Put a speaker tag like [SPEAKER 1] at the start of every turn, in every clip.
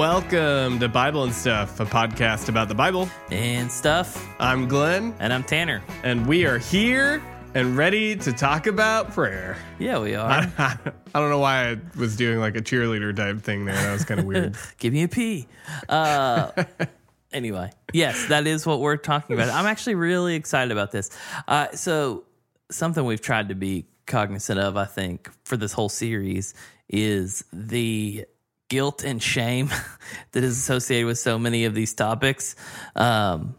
[SPEAKER 1] Welcome to Bible and Stuff, a podcast about the Bible.
[SPEAKER 2] and stuff.
[SPEAKER 1] I'm Glenn,
[SPEAKER 2] And I'm Tanner.
[SPEAKER 1] and we are here and ready to talk about prayer.
[SPEAKER 2] Yeah, we are.
[SPEAKER 1] I don't know why I was doing like a cheerleader type thing there. That was kind of weird.
[SPEAKER 2] Give me a P. Uh, anyway, yes, that is what we're talking about. I'm actually really excited about this. Uh, so, something we've tried to be cognizant of, I think, for this whole series is the guilt and shame that is associated with so many of these topics. Um,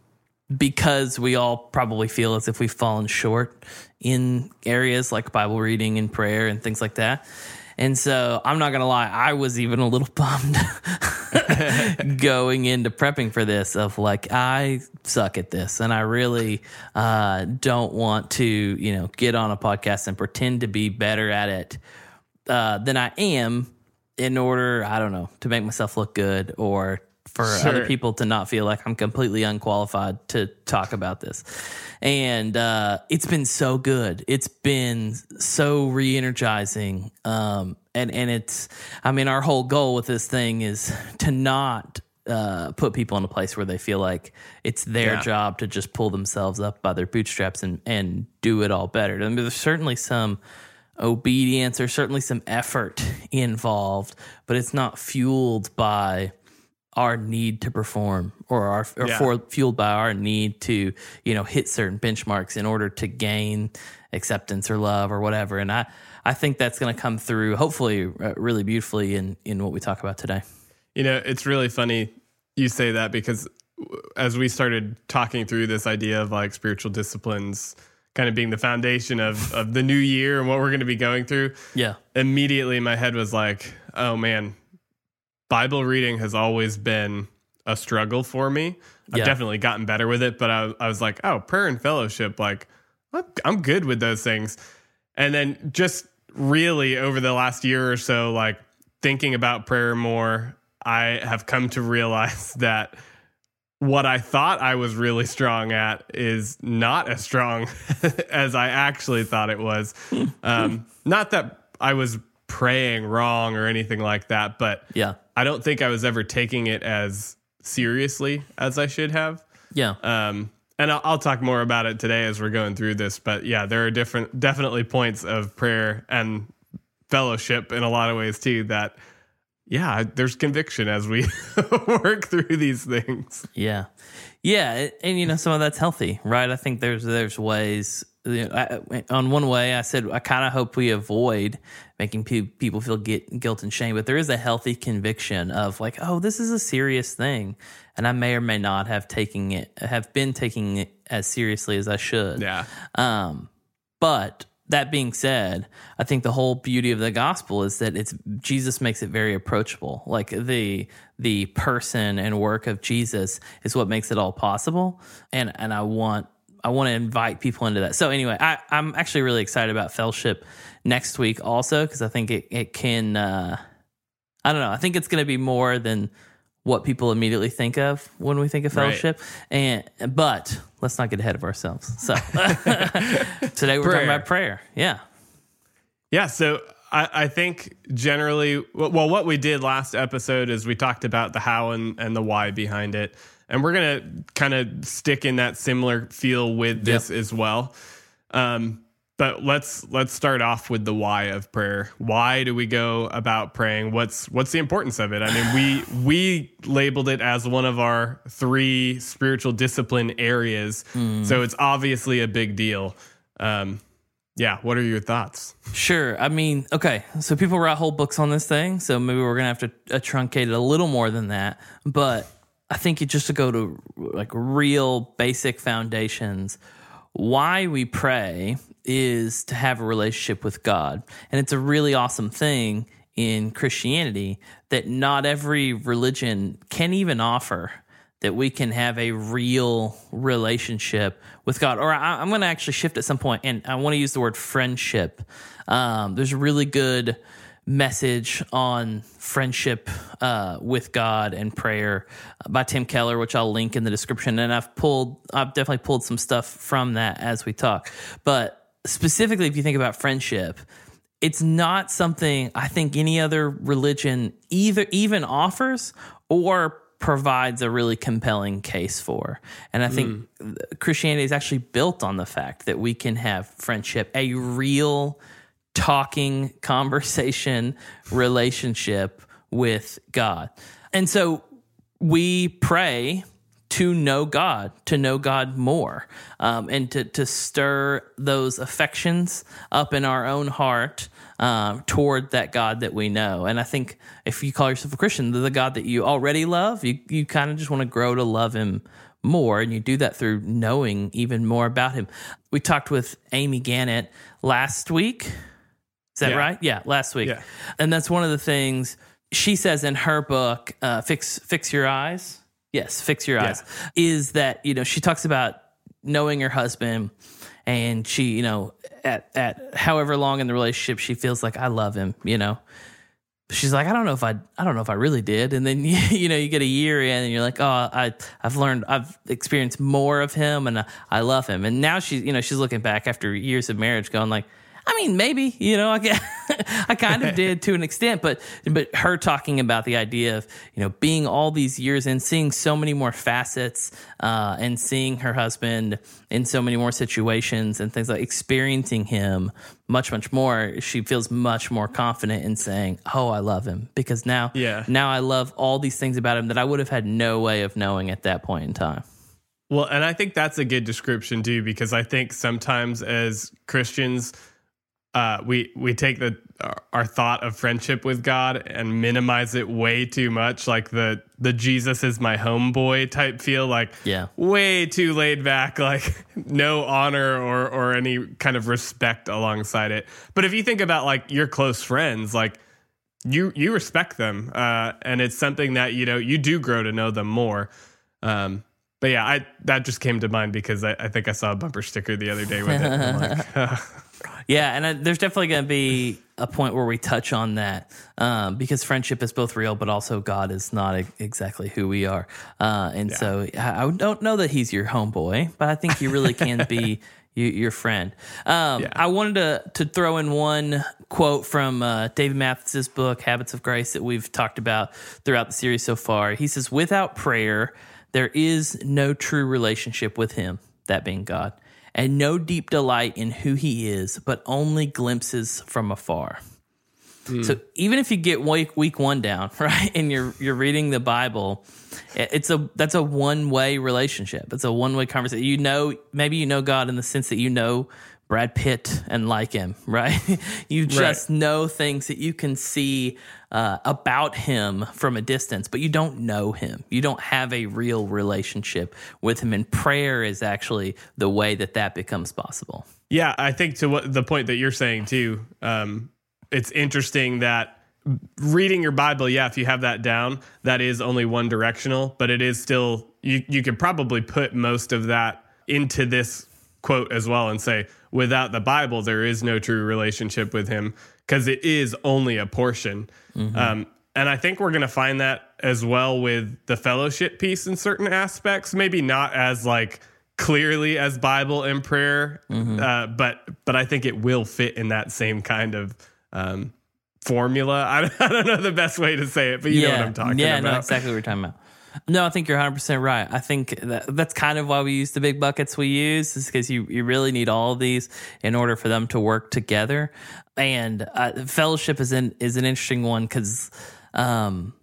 [SPEAKER 2] because we all probably feel as if we've fallen short in areas like Bible reading and prayer and things like that. And so I'm not going to lie, I was even a little bummed going into prepping for this of like, I suck at this and I really uh, don't want to, you know, get on a podcast and pretend to be better at it uh, than I am in order, I don't know, to make myself look good or for
[SPEAKER 1] Sure.
[SPEAKER 2] other people to not feel like I'm completely unqualified to talk about this. And uh, it's been so good. It's been so re-energizing. Um, and and it's, I mean, our whole goal with this thing is to not uh, put people in a place where they feel like it's their
[SPEAKER 1] Yeah.
[SPEAKER 2] job to just pull themselves up by their bootstraps and and do it all better. I mean, there's certainly some obedience. Or certainly some effort involved, but it's not fueled by our need to perform or our or
[SPEAKER 1] Yeah.
[SPEAKER 2] for, fueled by our need to you know hit certain benchmarks in order to gain acceptance or love or whatever. And i i think that's going to come through hopefully uh, really beautifully in in what we talk about today.
[SPEAKER 1] You know, it's really funny you say that because as we started talking through this idea of like spiritual disciplines kind of being the foundation of, of the new year and what we're going to be going through,
[SPEAKER 2] yeah
[SPEAKER 1] immediately my head was like, oh man, Bible reading has always been a struggle for me. I've
[SPEAKER 2] Yeah.
[SPEAKER 1] definitely gotten better with it, but I, I was like, oh, prayer and fellowship, like I'm, I'm good with those things. And then just really over the last year or so, like thinking about prayer more, I have come to realize that what I thought I was really strong at is not as strong as I actually thought it was. Um, not that I was praying wrong or anything like that, but
[SPEAKER 2] yeah
[SPEAKER 1] I don't think I was ever taking it as seriously as I should have.
[SPEAKER 2] yeah
[SPEAKER 1] Um, and I'll, I'll talk more about it today as we're going through this. But yeah, there are different, definitely points of prayer and fellowship in a lot of ways too. That yeah, there's conviction as we work through these things.
[SPEAKER 2] Yeah, yeah, and you know some of that's healthy, right? I think there's there's ways. You know, I, on one way, I said I kind of hope we avoid making pe- people feel get, guilt and shame, but there is a healthy conviction of like, oh, this is a serious thing, and I may or may not have taking it have been taking it as seriously as I should.
[SPEAKER 1] Yeah,
[SPEAKER 2] Um, but that being said, I think the whole beauty of the gospel is that it's Jesus makes it very approachable. Like the the person and work of Jesus is what makes it all possible. And and I want I want to invite people into that. So anyway, I, I'm actually really excited about fellowship next week also because I think it, it can uh, I don't know, I think it's gonna be more than what people immediately think of when we think of
[SPEAKER 1] Right.
[SPEAKER 2] fellowship. And but let's not get ahead of ourselves. So today we're
[SPEAKER 1] Prayer.
[SPEAKER 2] talking about prayer. Yeah.
[SPEAKER 1] yeah. So I, I think generally, well, what we did last episode is we talked about the how and, and the why behind it, and we're gonna kind of stick in that similar feel with this as well. Um, but let's let's start off with the why of prayer. Why do we go about praying? What's what's the importance of it? I mean, we we labeled it as one of our three spiritual discipline areas, so it's obviously a big deal. Um, yeah, what are your thoughts?
[SPEAKER 2] Sure. I mean, okay. So people write whole books on this thing. So maybe we're gonna have to uh, truncate it a little more than that. But I think it just to go to like real basic foundations. Why we pray is to have a relationship with God, and it's a really awesome thing in Christianity that not every religion can even offer that we can have a real relationship with God. Or I, I'm going to actually shift at some point, and I want to use the word friendship. Um, there's a really good message on friendship uh, with God and prayer by Tim Keller, which I'll link in the description. And I've pulled, I've definitely pulled some stuff from that as we talk. But specifically, if you think about friendship, it's not something I think any other religion either even offers or provides a really compelling case for. And I think mm. Christianity is actually built on the fact that we can have friendship, a real talking conversation relationship with God. And so we pray to know God, to know God more, um, and to, to stir those affections up in our own heart um, toward that God that we know. And I think if you call yourself a Christian, the God that you already love, you, you kind of just want to grow to love Him more. And you do that through knowing even more about Him. We talked with Amy Gannett last week. Is that
[SPEAKER 1] Yeah.
[SPEAKER 2] right? Yeah, last week.
[SPEAKER 1] Yeah.
[SPEAKER 2] And that's one of the things she says in her book, uh, "Fix Fix Your Eyes." Yes, fix your eyes. Is that you know she talks about knowing her husband, and she you know at at however long in the relationship she feels like I love him. You know, she's like I don't know if I I don't know if I really did, and then you, you know you get a year in and you're like oh I I've learned I've experienced more of him and I, I love him, and now she's you know she's looking back after years of marriage going like. I mean, maybe you know, I, I kind of did to an extent, but but her talking about the idea of you know being all these years and seeing so many more facets, uh, and seeing her husband in so many more situations and things like experiencing him much much more. She feels much more confident in saying, "Oh, I love him," because now,
[SPEAKER 1] Yeah.
[SPEAKER 2] now I love all these things about him that I would have had no way of knowing at that point in time.
[SPEAKER 1] Well, and I think that's a good description too, because I think sometimes as Christians, uh, we we take the our, thought of friendship with God and minimize it way too much, like the the Jesus is my homeboy type feel, like
[SPEAKER 2] Yeah.
[SPEAKER 1] way too laid back, like no honor or or any kind of respect alongside it. But if you think about like your close friends, like you you respect them, uh, and it's something that you know you do grow to know them more. Um, but yeah, I that just came to mind because I, I think I saw a bumper sticker the other day with it.
[SPEAKER 2] Yeah, and uh, there's definitely going to be a point where we touch on that um, because friendship is both real, but also God is not exactly who we are. Uh, and so I, I don't know that he's your homeboy, but I think he really can be you, your friend. Um,
[SPEAKER 1] Yeah.
[SPEAKER 2] I wanted to to throw in one quote from uh, David Mathis's book Habits of Grace that we've talked about throughout the series so far. He says, "Without prayer, there is no true relationship with Him, that being God." And no deep delight in who he is, but only glimpses from afar. Hmm. So even if you get week week one down, right, and you're you're reading the Bible, it's a that's a one way relationship. It's a one way conversation. You know, maybe you know God in the sense that you know Brad Pitt and like him, right? you just know things that you can see uh, about him from a distance, but you don't know him. You don't have a real relationship with him, and prayer is actually the way that that becomes possible.
[SPEAKER 1] yeah, I think to what the point that you're saying too. Um, it's interesting that reading your Bible, yeah, if you have that down, that is only one directional, but it is still you. You could probably put most of that into this quote as well and say, without the Bible, there is no true relationship with Him because it is only a portion. Um, and I think we're going to find that as well with the fellowship piece in certain aspects. Maybe not as like clearly as Bible and prayer, uh, but but I think it will fit in that same kind of um, formula. I, don't- I don't know the best way to say it, but you know what I'm talking
[SPEAKER 2] yeah,
[SPEAKER 1] about.
[SPEAKER 2] no, exactly what you're talking about. No, I think you're 100% right. I think that, that's kind of why we use the big buckets we use, is because you, you really need all of these in order for them to work together. And uh, fellowship is an, is an interesting one because um,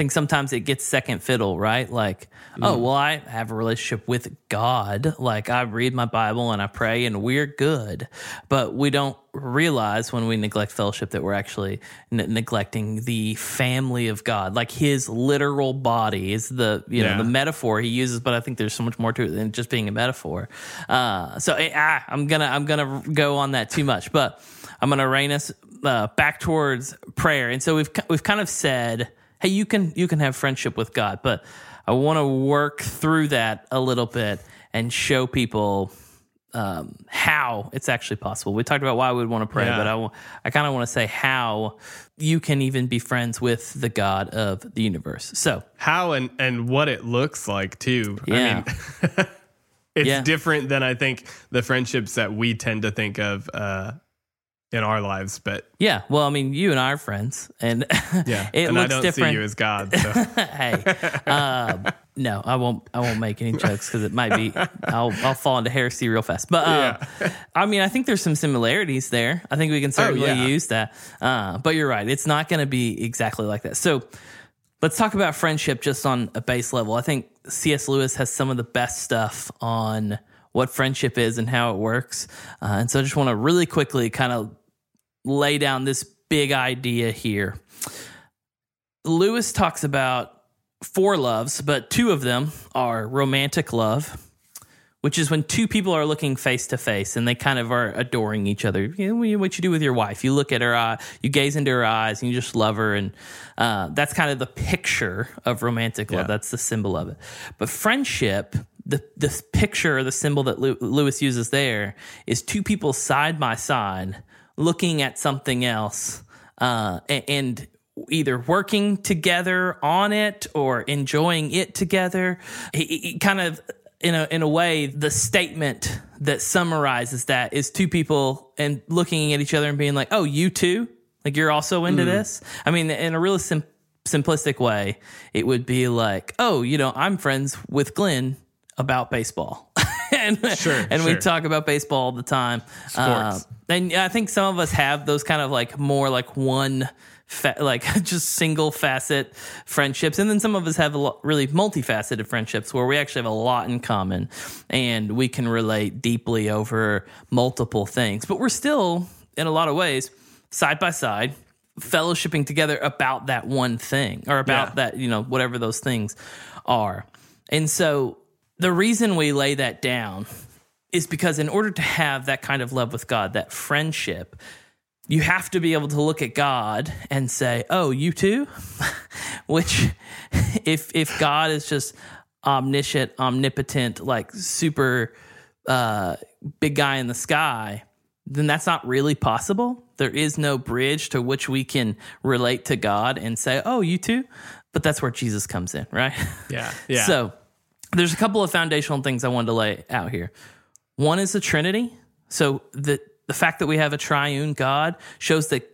[SPEAKER 2] think sometimes it gets second fiddle, right? Like, oh, well, I have a relationship with God. Like, I read my Bible and I pray, and we're good. But we don't realize when we neglect fellowship that we're actually n- neglecting the family of God. Like, His literal body is the you know
[SPEAKER 1] Yeah.
[SPEAKER 2] the metaphor he uses. But I think there's so much more to it than just being a metaphor. Uh, so eh, ah, I'm gonna I'm gonna go on that too much, but I'm gonna rein us uh, back towards prayer. And so we've we've kind of said hey you can you can have friendship with god but i want to work through that a little bit and show people um, how it's actually possible we talked about why we would want to pray
[SPEAKER 1] Yeah.
[SPEAKER 2] but i, I kind of want to say how you can even be friends with the god of the universe so
[SPEAKER 1] How and and what it looks like too.
[SPEAKER 2] Yeah.
[SPEAKER 1] I mean, it's
[SPEAKER 2] Yeah.
[SPEAKER 1] different than I think the friendships that we tend to think of uh, in our lives. But
[SPEAKER 2] Yeah. Well, I mean, you and I are friends, and
[SPEAKER 1] yeah,
[SPEAKER 2] it
[SPEAKER 1] and I don't
[SPEAKER 2] different.
[SPEAKER 1] see you as God. So.
[SPEAKER 2] hey, um, no, I won't. I won't make any jokes because it might be. I'll I'll fall into heresy real fast. But uh, I mean, I think there's some similarities there. I think we can certainly
[SPEAKER 1] yeah.
[SPEAKER 2] use that. Uh, but you're right. It's not going to be exactly like that. So let's talk about friendship just on a base level. I think C.S. Lewis has some of the best stuff on what friendship is and how it works. Uh, and so I just want to really quickly kind of lay down this big idea here. Lewis talks about four loves, but two of them are romantic love, which is when two people are looking face to face and they kind of are adoring each other. You know, what you do with your wife, you look at her eye, you gaze into her eyes, and you just love her, and uh, that's kind of the picture of romantic love.
[SPEAKER 1] Yeah.
[SPEAKER 2] That's the symbol of it. But friendship, the the picture or the symbol that Lewis uses there is two people side by side looking at something else, uh, and either working together on it or enjoying it together. He, he- kind of in a in a way, the statement that summarizes that is two people and looking at each other and being like, "Oh, you too? Like you're also into this?" I mean, in a really sim- simplistic way, it would be like, "Oh, you know, I'm friends with Glenn about baseball." and
[SPEAKER 1] Sure,
[SPEAKER 2] and we talk about baseball all the time.
[SPEAKER 1] Sports.
[SPEAKER 2] Uh, and I think some of us have those kind of like more like one, fa- like just single facet friendships, and then some of us have a lot, really multifaceted friendships where we actually have a lot in common, and we can relate deeply over multiple things. But we're still, in a lot of ways, side by side, fellowshipping together about that one thing or about
[SPEAKER 1] Yeah.
[SPEAKER 2] that you know whatever those things are, and so the reason we lay that down is because in order to have that kind of love with God, that friendship, you have to be able to look at God and say, "Oh, you too," which if if God is just omniscient, omnipotent, like super uh, big guy in the sky, then that's not really possible. There is no bridge to which we can relate to God and say, "Oh, you too." But that's where Jesus comes in, right?
[SPEAKER 1] Yeah, yeah.
[SPEAKER 2] So there's a couple of foundational things I wanted to lay out here. One is the Trinity. So the the fact that we have a triune God shows that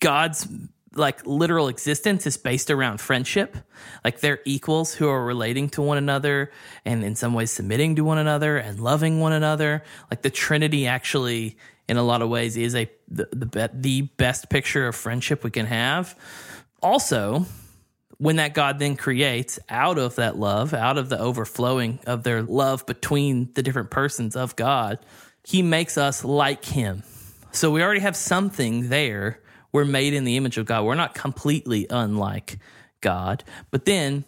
[SPEAKER 2] God's like literal existence is based around friendship. Like they're equals who are relating to one another and in some ways submitting to one another and loving one another. Like the Trinity actually in a lot of ways is a the the, be- the best picture of friendship we can have. Also, when that God then creates out of that love, out of the overflowing of their love between the different persons of God, he makes us like him. So we already have something there. We're made in the image of God. We're not completely unlike God. But then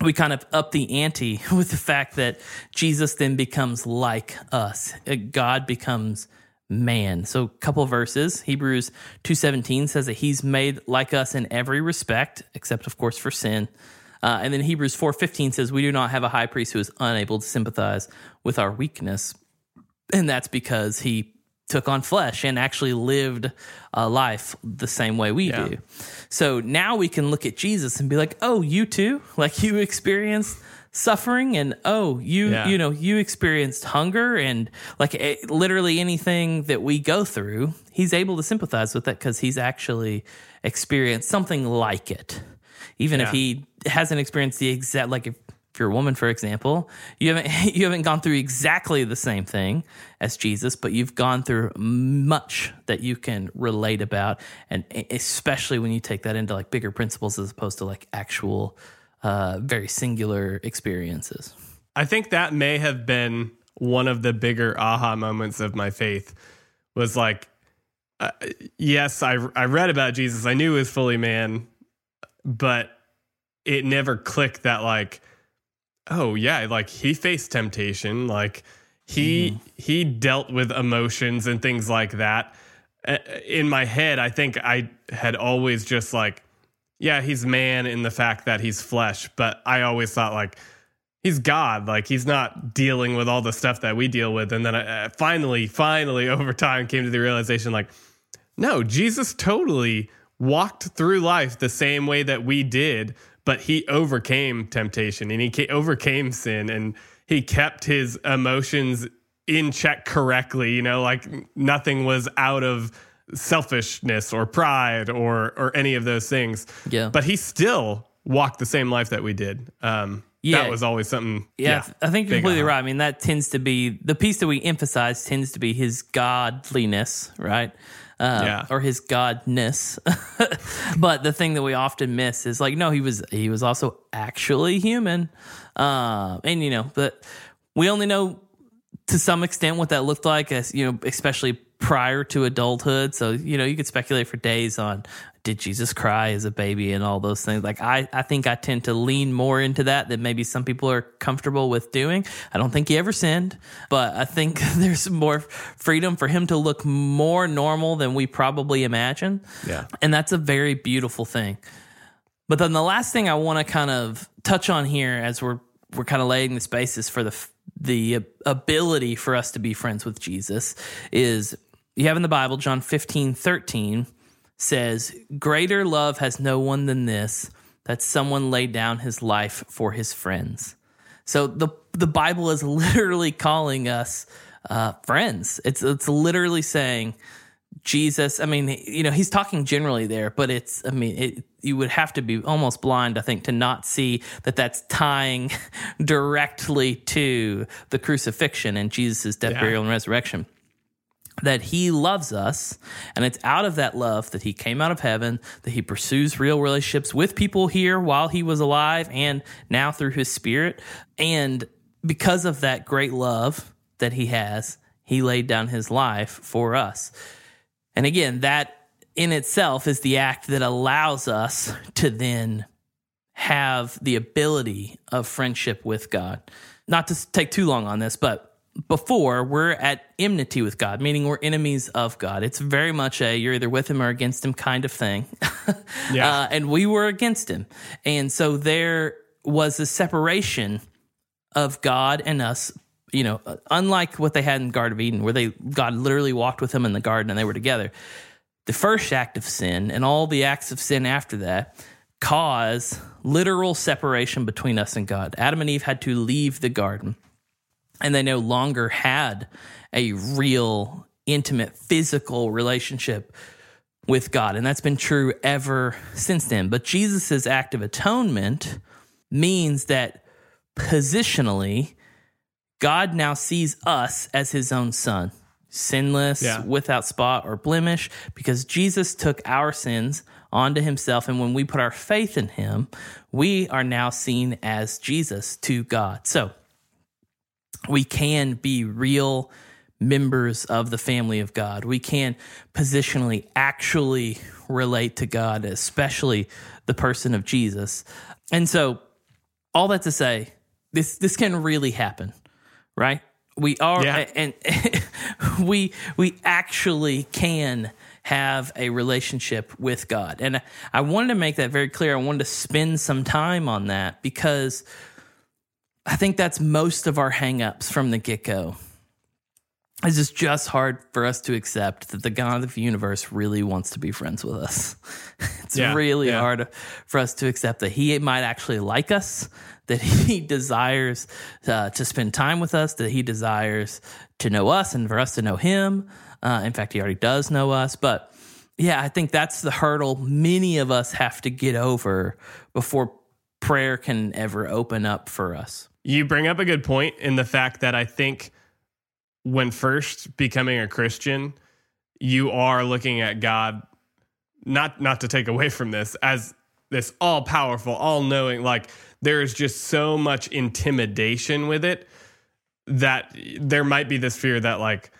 [SPEAKER 2] we kind of up the ante with the fact that Jesus then becomes like us. Uh, God becomes man. So a couple verses. Hebrews 2:17 says that he's made like us in every respect except of course for sin. Uh, and then Hebrews 4:15 says we do not have a high priest who is unable to sympathize with our weakness. And that's because he took on flesh and actually lived a life the same way we
[SPEAKER 1] Yeah.
[SPEAKER 2] do. So now we can look at Jesus and be like, "Oh, you too? Like you experienced suffering and oh, you
[SPEAKER 1] Yeah.
[SPEAKER 2] you know, you experienced hunger and like eh, literally anything that we go through, he's able to sympathize with that cuz he's actually experienced something like it. Even if he hasn't experienced the exact like if if you're a woman, for example, you haven't you haven't gone through exactly the same thing as Jesus, but you've gone through much that you can relate about, and especially when you take that into like bigger principles as opposed to like actual, uh, very singular experiences.
[SPEAKER 1] I think that may have been one of the bigger aha moments of my faith was like, uh, yes, I, I read about Jesus. I knew he was fully man, but it never clicked that, like, oh, yeah, like he faced temptation. Like he, he dealt with emotions and things like that. Uh, In my head, I think I had always just like, yeah, he's man in the fact that he's flesh, but I always thought like he's God, like he's not dealing with all the stuff that we deal with. And then I, uh, finally, finally, over time, came to the realization like, no, Jesus totally walked through life the same way that we did, but he overcame temptation and he ca- overcame sin and he kept his emotions in check correctly. You know, like nothing was out of selfishness or pride or or any of those things.
[SPEAKER 2] Yeah.
[SPEAKER 1] But he still walked the same life that we did. Um,
[SPEAKER 2] Yeah.
[SPEAKER 1] that was always something.
[SPEAKER 2] Yeah, I think you're completely right. I mean, that tends to be the piece that we emphasize tends to be his godliness, right? Uh,
[SPEAKER 1] Yeah.
[SPEAKER 2] Or his godness. but the thing that we often miss is like, no, he was he was also actually human, uh, and you know, but we only know to some extent what that looked like, as you know, especially prior to adulthood. So you know, you could speculate for days on did Jesus cry as a baby and all those things. Like I, I think I tend to lean more into that than maybe some people are comfortable with doing. I don't think he ever sinned, but I think there's more freedom for him to look more normal than we probably imagine.
[SPEAKER 1] Yeah.
[SPEAKER 2] And that's a very beautiful thing. But then the last thing I want to kind of touch on here as we're we're kind of laying this basis for the the ability for us to be friends with Jesus is you have in the Bible John 15 13 says greater love has no one than this that someone laid down his life for his friends. So the the Bible is literally calling us uh, friends. It's it's literally saying Jesus. I mean, you know, he's talking generally there, but it's. I mean, it, you would have to be almost blind, I think, to not see that that's tying directly to the crucifixion and Jesus' death,
[SPEAKER 1] Yeah.
[SPEAKER 2] burial, and resurrection that he loves us and it's out of that love that he came out of heaven that he pursues real relationships with people here while he was alive and now through his spirit and because of that great love that he has he laid down his life for us and again that in itself is the act that allows us to then have the ability of friendship with God. Not to take too long on this, but before we're at enmity with God, meaning we're enemies of God. It's very much a you're either with him or against him kind of thing.
[SPEAKER 1] Yeah.
[SPEAKER 2] Uh, and we were against him. And so there was a separation of God and us. You know, unlike what they had in the Garden of Eden, where they God literally walked with them in the garden and they were together. The first act of sin and all the acts of sin after that cause literal separation between us and God. Adam and Eve had to leave the garden and they no longer had a real intimate physical relationship with God. And that's been true ever since then. But Jesus' act of atonement means that positionally, God now sees us as his own son, sinless,
[SPEAKER 1] Yeah.
[SPEAKER 2] without spot or blemish, because Jesus took our sins onto himself. And when we put our faith in him, we are now seen as Jesus to God. So we can be real members of the family of God. We can positionally actually relate to God, especially the person of Jesus. And so, all that to say, this this can really happen, right? We are,
[SPEAKER 1] Yeah.
[SPEAKER 2] and we we actually can have a relationship with God. And I wanted to make that very clear. I wanted to spend some time on that because I think that's most of our hangups from the get go. It's just, just hard for us to accept that the God of the universe really wants to be friends with us. It's
[SPEAKER 1] Yeah,
[SPEAKER 2] really
[SPEAKER 1] yeah.
[SPEAKER 2] hard for us to accept that He might actually like us, that He desires uh, to spend time with us, that He desires to know us and for us to know Him. Uh, in fact, He already does know us. But yeah, I think that's the hurdle many of us have to get over before prayer can ever open up for us.
[SPEAKER 1] You bring up a good point in the fact that I think when first becoming a Christian, you are looking at God not not to take away from this as this all powerful, all knowing like there is just so much intimidation with it that there might be this fear that like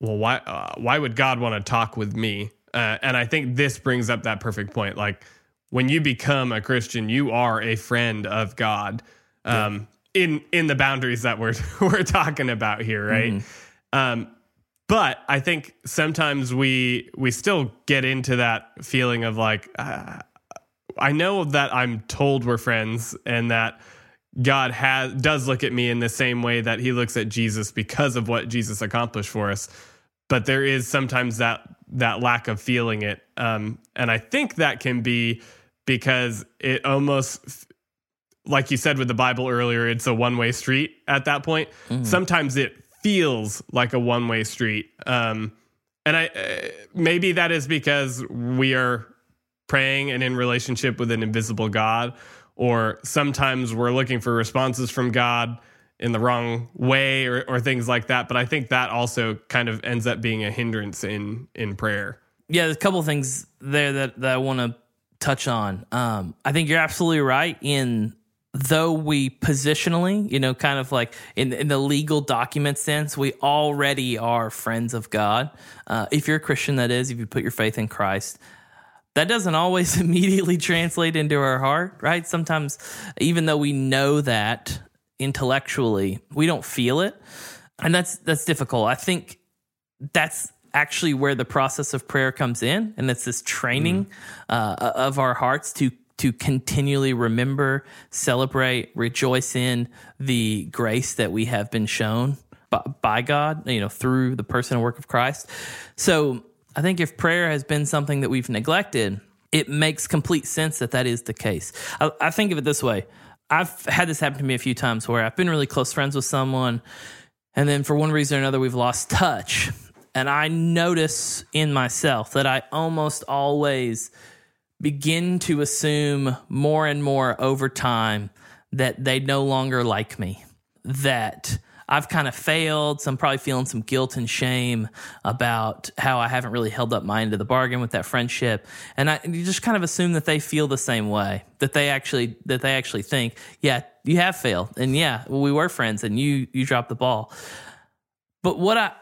[SPEAKER 1] well why uh, why would God want to talk with me? Uh, and I think this brings up that perfect point like when you become a Christian, you are a friend of God. Um, in in the boundaries that we're we're talking about here, right? Um, but I think sometimes we we still get into that feeling of like uh, I know that I'm told we're friends and that God has does look at me in the same way that he looks at Jesus because of what Jesus accomplished for us. But there is sometimes that that lack of feeling it. Um, and I think that can be because it almost like you said with the Bible earlier, it's a one way street at that point. Sometimes it feels like a one way street. Um, and I uh, maybe that is because we are praying and in relationship with an invisible God, or sometimes we're looking for responses from God in the wrong way or, or things like that. But I think that also kind of ends up being a hindrance in in prayer.
[SPEAKER 2] Yeah, there's a couple things there that, that I want to touch on. Um, I think you're absolutely right in though we positionally, you know, kind of like in in the legal document sense, we already are friends of God. Uh, if you're a Christian, that is, if you put your faith in Christ. That doesn't always immediately translate into our heart, right? Sometimes, even though we know that intellectually, we don't feel it, and that's that's difficult. I think that's actually where the process of prayer comes in, and it's this training mm. uh, of our hearts to to continually remember, celebrate, rejoice in the grace that we have been shown by, by God, you know, through the person and work of Christ. So I think if prayer has been something that we've neglected, it makes complete sense that that is the case. I, I think of it this way. I've had this happen to me a few times where I've been really close friends with someone, and then for one reason or another, we've lost touch. And I notice in myself that I almost always begin to assume more and more over time that they no longer like me, that I've kind of failed. So I'm probably feeling some guilt and shame about how I haven't really held up my end of the bargain with that friendship. And I you just kind of assume that they feel the same way, that they actually that they actually think, yeah, you have failed. And yeah, we were friends and you you dropped the ball. But what I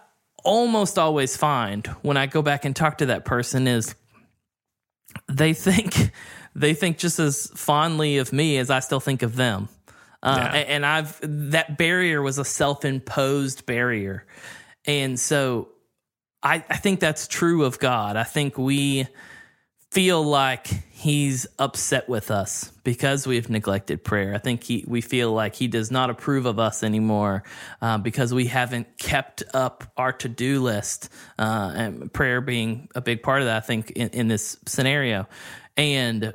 [SPEAKER 2] almost always find when I go back and talk to that person is they think they think just as fondly of me as I still think of them. Uh, yeah. And I've that barrier was a self-imposed barrier, and so I, I think that's true of God. I think we feel like he's upset with us because we've neglected prayer. I think he, we feel like he does not approve of us anymore uh, because we haven't kept up our to do list, uh, and prayer being a big part of that, I think, in, in this scenario. And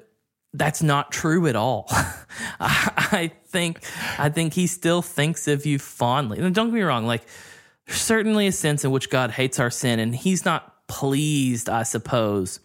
[SPEAKER 2] that's not true at all. I think I think he still thinks of you fondly. And don't get me wrong, like there's certainly a sense in which God hates our sin, and he's not pleased, I suppose,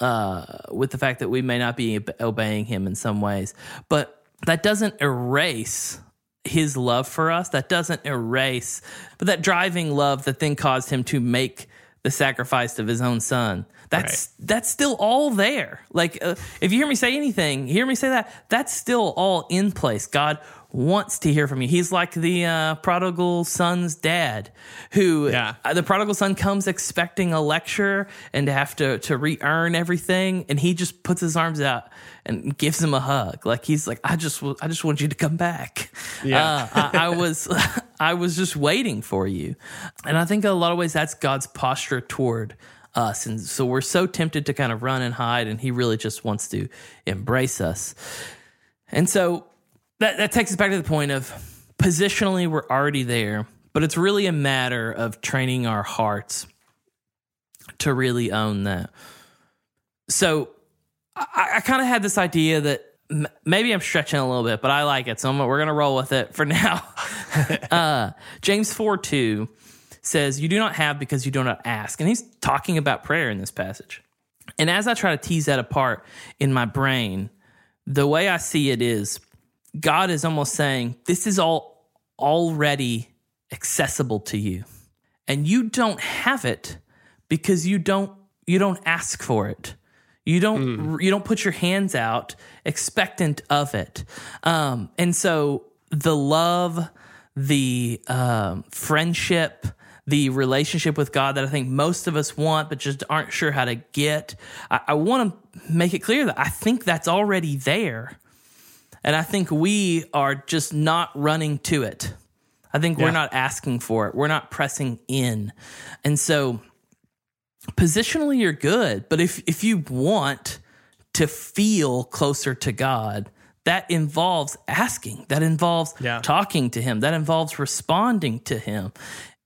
[SPEAKER 2] uh, with the fact that we may not be obeying him in some ways. But that doesn't erase his love for us. That doesn't erase, but that driving love that then caused him to make the sacrifice of his own son. That's right. that's still all there. Like uh, if you hear me say anything, hear me say that. That's still all in place. God wants to hear from you. He's like the uh, prodigal son's dad, who yeah. uh, the prodigal son comes expecting a lecture and to have to to re earn everything, and he just puts his arms out and gives him a hug. Like he's like, I just I just want you to come back. Yeah, uh, I, I was I was just waiting for you, and I think in a lot of ways that's God's posture toward us. And so we're so tempted to kind of run and hide, and he really just wants to embrace us. And so that, that takes us back to the point of positionally, we're already there, but it's really a matter of training our hearts to really own that. So I, I kind of had this idea that m- maybe I'm stretching a little bit, but I like it. So I'm, we're going to roll with it for now. uh, James 4 2 says, You do not have because you do not ask. And he's talking about prayer in this passage. And as I try to tease that apart in my brain, the way I see it is God is almost saying, This is all already accessible to you. And you don't have it because you don't you don't ask for it. You don't mm. you don't put your hands out expectant of it. Um, and so the love, the um, friendship, the relationship with God that I think most of us want, but just aren't sure how to get. I, I want to make it clear that I think that's already there. And I think we are just not running to it. I think yeah. we're not asking for it. We're not pressing in. And so positionally you're good, but if if you want to feel closer to God, that involves asking. That involves yeah. talking to him. That involves responding to him.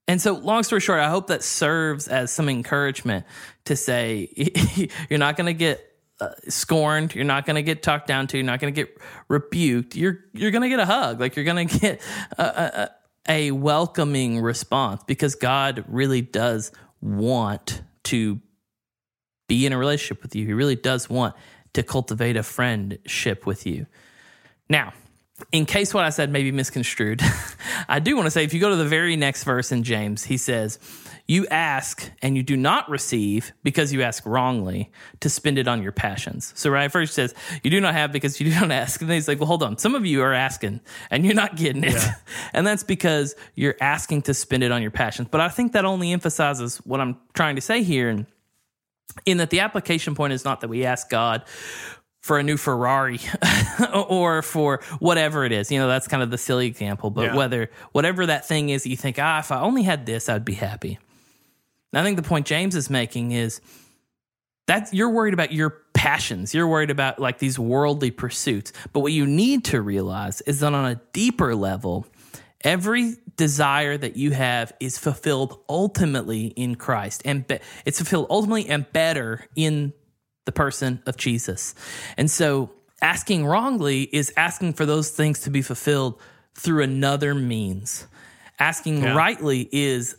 [SPEAKER 2] And so, long story short, I hope that serves as some encouragement to say you're not going to get uh, scorned, you're not going to get talked down to, you're not going to get rebuked. You're you're going to get a hug, like you're going to get a, a, a welcoming response because God really does want to be in a relationship with you. He really does want to cultivate a friendship with you. Now, in case what I said may be misconstrued, I do want to say if you go to the very next verse in James, he says, You ask and you do not receive because you ask wrongly to spend it on your passions. So, right first says, You do not have because you do not ask. And then he's like, Well, hold on. Some of you are asking and you're not getting it. Yeah. and that's because you're asking to spend it on your passions. But I think that only emphasizes what I'm trying to say here. And in that the application point is not that we ask God for a new Ferrari or for whatever it is. You know, that's kind of the silly example, but yeah. whether whatever that thing is, you think, ah, if I only had this, I'd be happy. And I think the point James is making is that you're worried about your passions. You're worried about like these worldly pursuits. But what you need to realize is that on a deeper level, every desire that you have is fulfilled ultimately in Christ and be- it's fulfilled ultimately and better in the person of Jesus. And so asking wrongly is asking for those things to be fulfilled through another means. Asking yeah. rightly is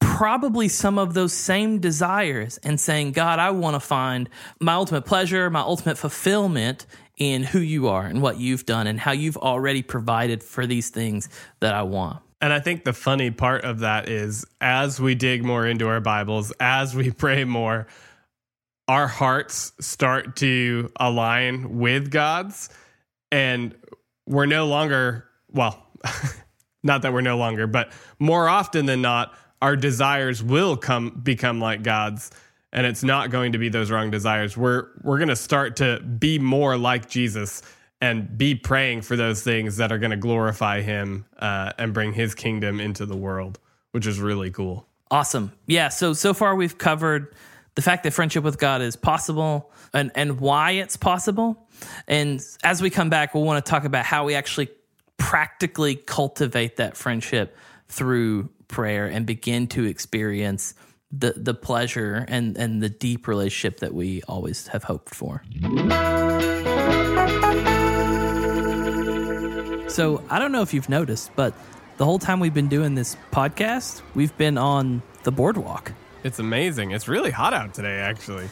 [SPEAKER 2] probably some of those same desires and saying, God, I want to find my ultimate pleasure, my ultimate fulfillment in who you are and what you've done and how you've already provided for these things that I want.
[SPEAKER 1] And I think the funny part of that is as we dig more into our Bibles, as we pray more, our hearts start to align with God's, and we're no longer, well, not that we're no longer, but more often than not, our desires will come become like God's and it's not going to be those wrong desires. We're we're going to start to be more like Jesus and be praying for those things that are going to glorify Him uh, and bring His kingdom into the world, which is really cool.
[SPEAKER 2] Awesome. Yeah. So so far we've covered the fact that friendship with God is possible and, and why it's possible. And as we come back, we'll want to talk about how we actually practically cultivate that friendship through prayer and begin to experience the the pleasure and and the deep relationship that we always have hoped for. So, I don't know if you've noticed, but the whole time we've been doing this podcast, we've been on the boardwalk.
[SPEAKER 1] It's amazing. It's really hot out today, actually.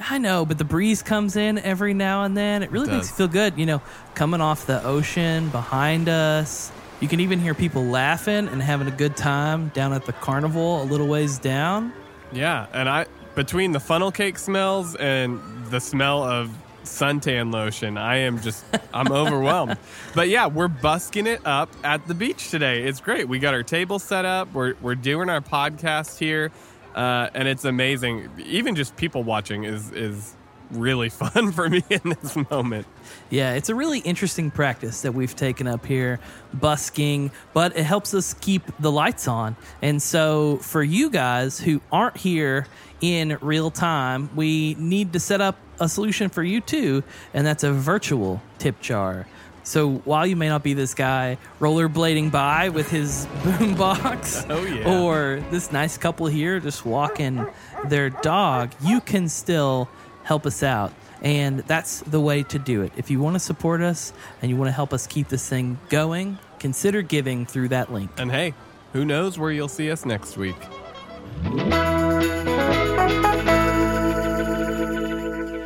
[SPEAKER 2] I know, but the breeze comes in every now and then. It really it makes you feel good. You know, coming off the ocean behind us. You can even hear people laughing and having a good time down at the carnival a little ways down.
[SPEAKER 1] Yeah, and I between the funnel cake smells and the smell of suntan lotion, I am just I'm overwhelmed. But yeah, we're busking it up at the beach today. It's great. We got our table set up. We're we're doing our podcast here. Uh, and it's amazing. Even just people watching is is really fun for me in this moment.
[SPEAKER 2] Yeah, it's a really interesting practice that we've taken up here, busking, but it helps us keep the lights on. And so, for you guys who aren't here in real time, we need to set up a solution for you too, and that's a virtual tip jar. So while you may not be this guy rollerblading by with his boombox,
[SPEAKER 1] oh, yeah.
[SPEAKER 2] or this nice couple here just walking their dog, you can still help us out. And that's the way to do it. If you want to support us and you want to help us keep this thing going, consider giving through that link.
[SPEAKER 1] And hey, who knows where you'll see us next week?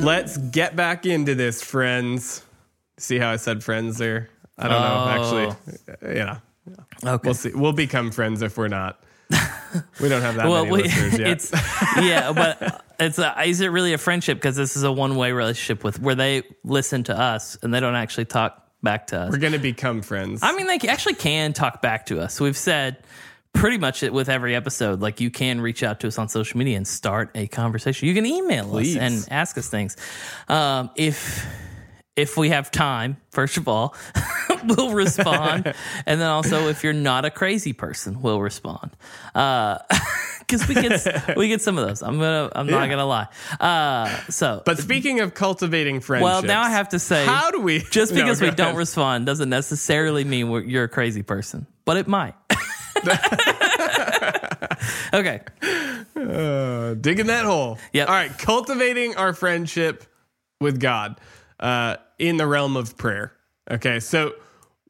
[SPEAKER 1] Let's get back into this, friends. See how I said friends there? I don't know. Actually, yeah.
[SPEAKER 2] Okay.
[SPEAKER 1] We'll see. We'll become friends if we're not. We don't have that well, many we, listeners yet.
[SPEAKER 2] It's, yeah, but it's a, is it really a friendship? Because this is a one way relationship with where they listen to us and they don't actually talk back to us.
[SPEAKER 1] We're going to become friends.
[SPEAKER 2] I mean, they actually can talk back to us. We've said pretty much it with every episode. Like you can reach out to us on social media and start a conversation. You can email Please. us and ask us things. Um, if if we have time, first of all, we'll respond. and then also, if you're not a crazy person, we'll respond. Uh, because we get we get some of those. I'm gonna I'm yeah. not gonna lie. Uh, so,
[SPEAKER 1] but speaking of cultivating friendships,
[SPEAKER 2] well, now I have to say,
[SPEAKER 1] how do we?
[SPEAKER 2] Just because no, we don't respond doesn't necessarily mean you're a crazy person, but it might. okay.
[SPEAKER 1] Uh, digging that hole.
[SPEAKER 2] Yeah.
[SPEAKER 1] All right. Cultivating our friendship with God uh, in the realm of prayer. Okay, so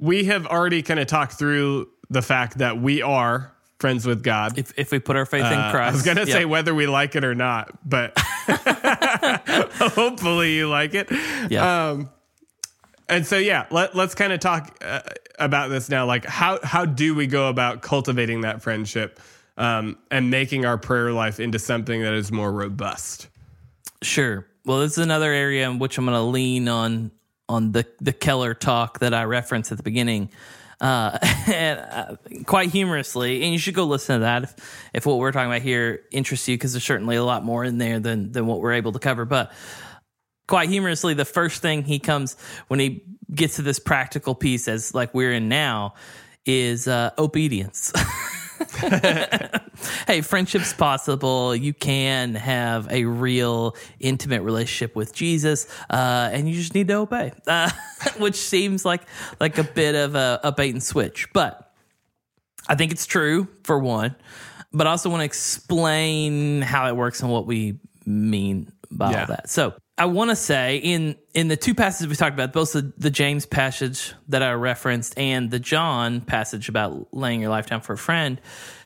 [SPEAKER 1] we have already kind of talked through the fact that we are friends with God.
[SPEAKER 2] If, if we put our faith in
[SPEAKER 1] Uh,
[SPEAKER 2] Christ.
[SPEAKER 1] I was going to
[SPEAKER 2] Yep.
[SPEAKER 1] say whether we like it or not, but hopefully you like it.
[SPEAKER 2] Yeah.
[SPEAKER 1] Um, and so yeah, let, let's kind of talk uh, about this now. Like how how do we go about cultivating that friendship um, and making our prayer life into something that is more robust?
[SPEAKER 2] Sure. Well, this is another area in which I'm going to lean on on the the Keller talk that I referenced at the beginning, uh, and uh, quite humorously. And you should go listen to that if, if what we're talking about here interests you, because there's certainly a lot more in there than than what we're able to cover. But quite humorously, the first thing he comes when he gets to this practical piece, as like we're in now, is uh, obedience. hey, friendship's possible. You can have a real intimate relationship with Jesus, uh, and you just need to obey, uh, which seems like like a bit of a, a bait and switch, but I think it's true for one. But I also want to explain how it works and what we mean by
[SPEAKER 1] Yeah.
[SPEAKER 2] all that. So I want to say in in the two passages we talked about, both the, the James passage that I referenced and the John passage about laying your life down for a friend,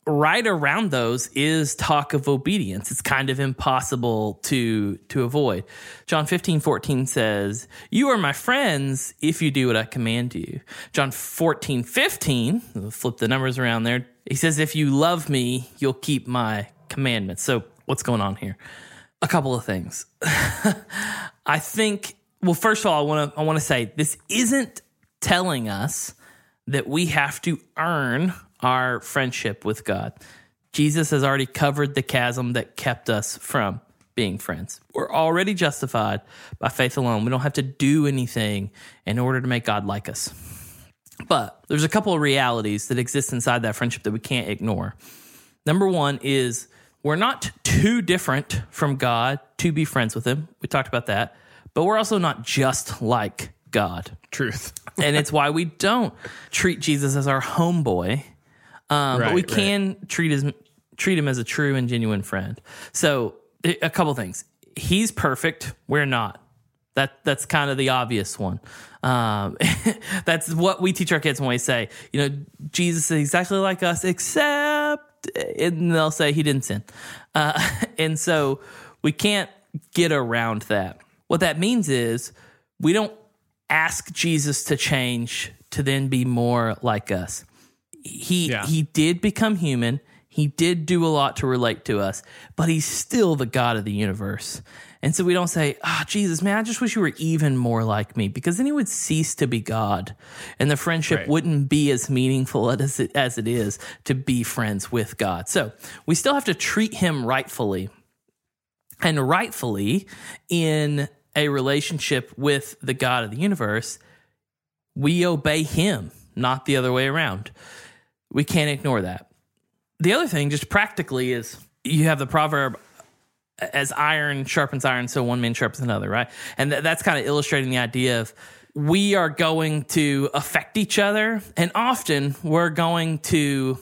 [SPEAKER 2] right around those is talk of obedience. It's kind of impossible to to avoid. John 15, 14 says, You are my friends if you do what I command you. John 14, 15, flip the numbers around there. He says, If you love me, you'll keep my commandments. So what's going on here? A couple of things. I think well first of all I want to I want to say this isn't telling us that we have to earn our friendship with God. Jesus has already covered the chasm that kept us from being friends. We're already justified by faith alone. We don't have to do anything in order to make God like us. But there's a couple of realities that exist inside that friendship that we can't ignore. Number one is we're not too different from God to be friends with Him. We talked about that. But we're also not just like God.
[SPEAKER 1] Truth.
[SPEAKER 2] And it's why we don't treat Jesus as our homeboy. Um, but we
[SPEAKER 1] Right, right.
[SPEAKER 2] can treat his treat him as a true and genuine friend. So a a couple things. He's perfect. We're not. That that's kind of the obvious one. Um, that's what we teach our kids when we say, you know, Jesus is exactly like us, except, and they'll say he didn't sin. Uh, and so we can't get around that. What that means is we don't ask Jesus to change to then be more like us. He
[SPEAKER 1] Yeah.
[SPEAKER 2] he did become human. He did do a lot to relate to us, but he's still the God of the universe. And so we don't say, "Ah, Jesus, man, I just wish you were even more like me," because then he would cease to be God, and the friendship
[SPEAKER 1] Right.
[SPEAKER 2] wouldn't be as meaningful as it, as it is to be friends with God. So we still have to treat him rightfully and rightfully in a relationship with the God of the universe, we obey him, not the other way around. We can't ignore that. The other thing, just practically, is you have the proverb as iron sharpens iron, so one man sharpens another, right? And th- that's kind of illustrating the idea of we are going to affect each other, and often we're going to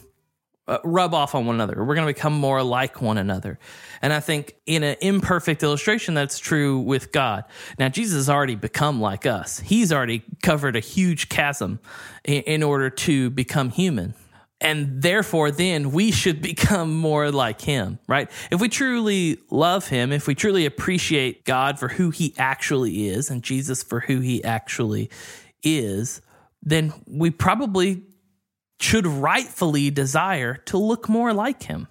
[SPEAKER 2] uh, rub off on one another. We're going to become more like one another. And I think in an imperfect illustration, that's true with God. Now, Jesus has already become like us, He's already covered a huge chasm in, in order to become human. And therefore, then we should become more like Him, right? If we truly love Him, if we truly appreciate God for who He actually is and Jesus for who He actually is, then we probably should rightfully desire to look more like him.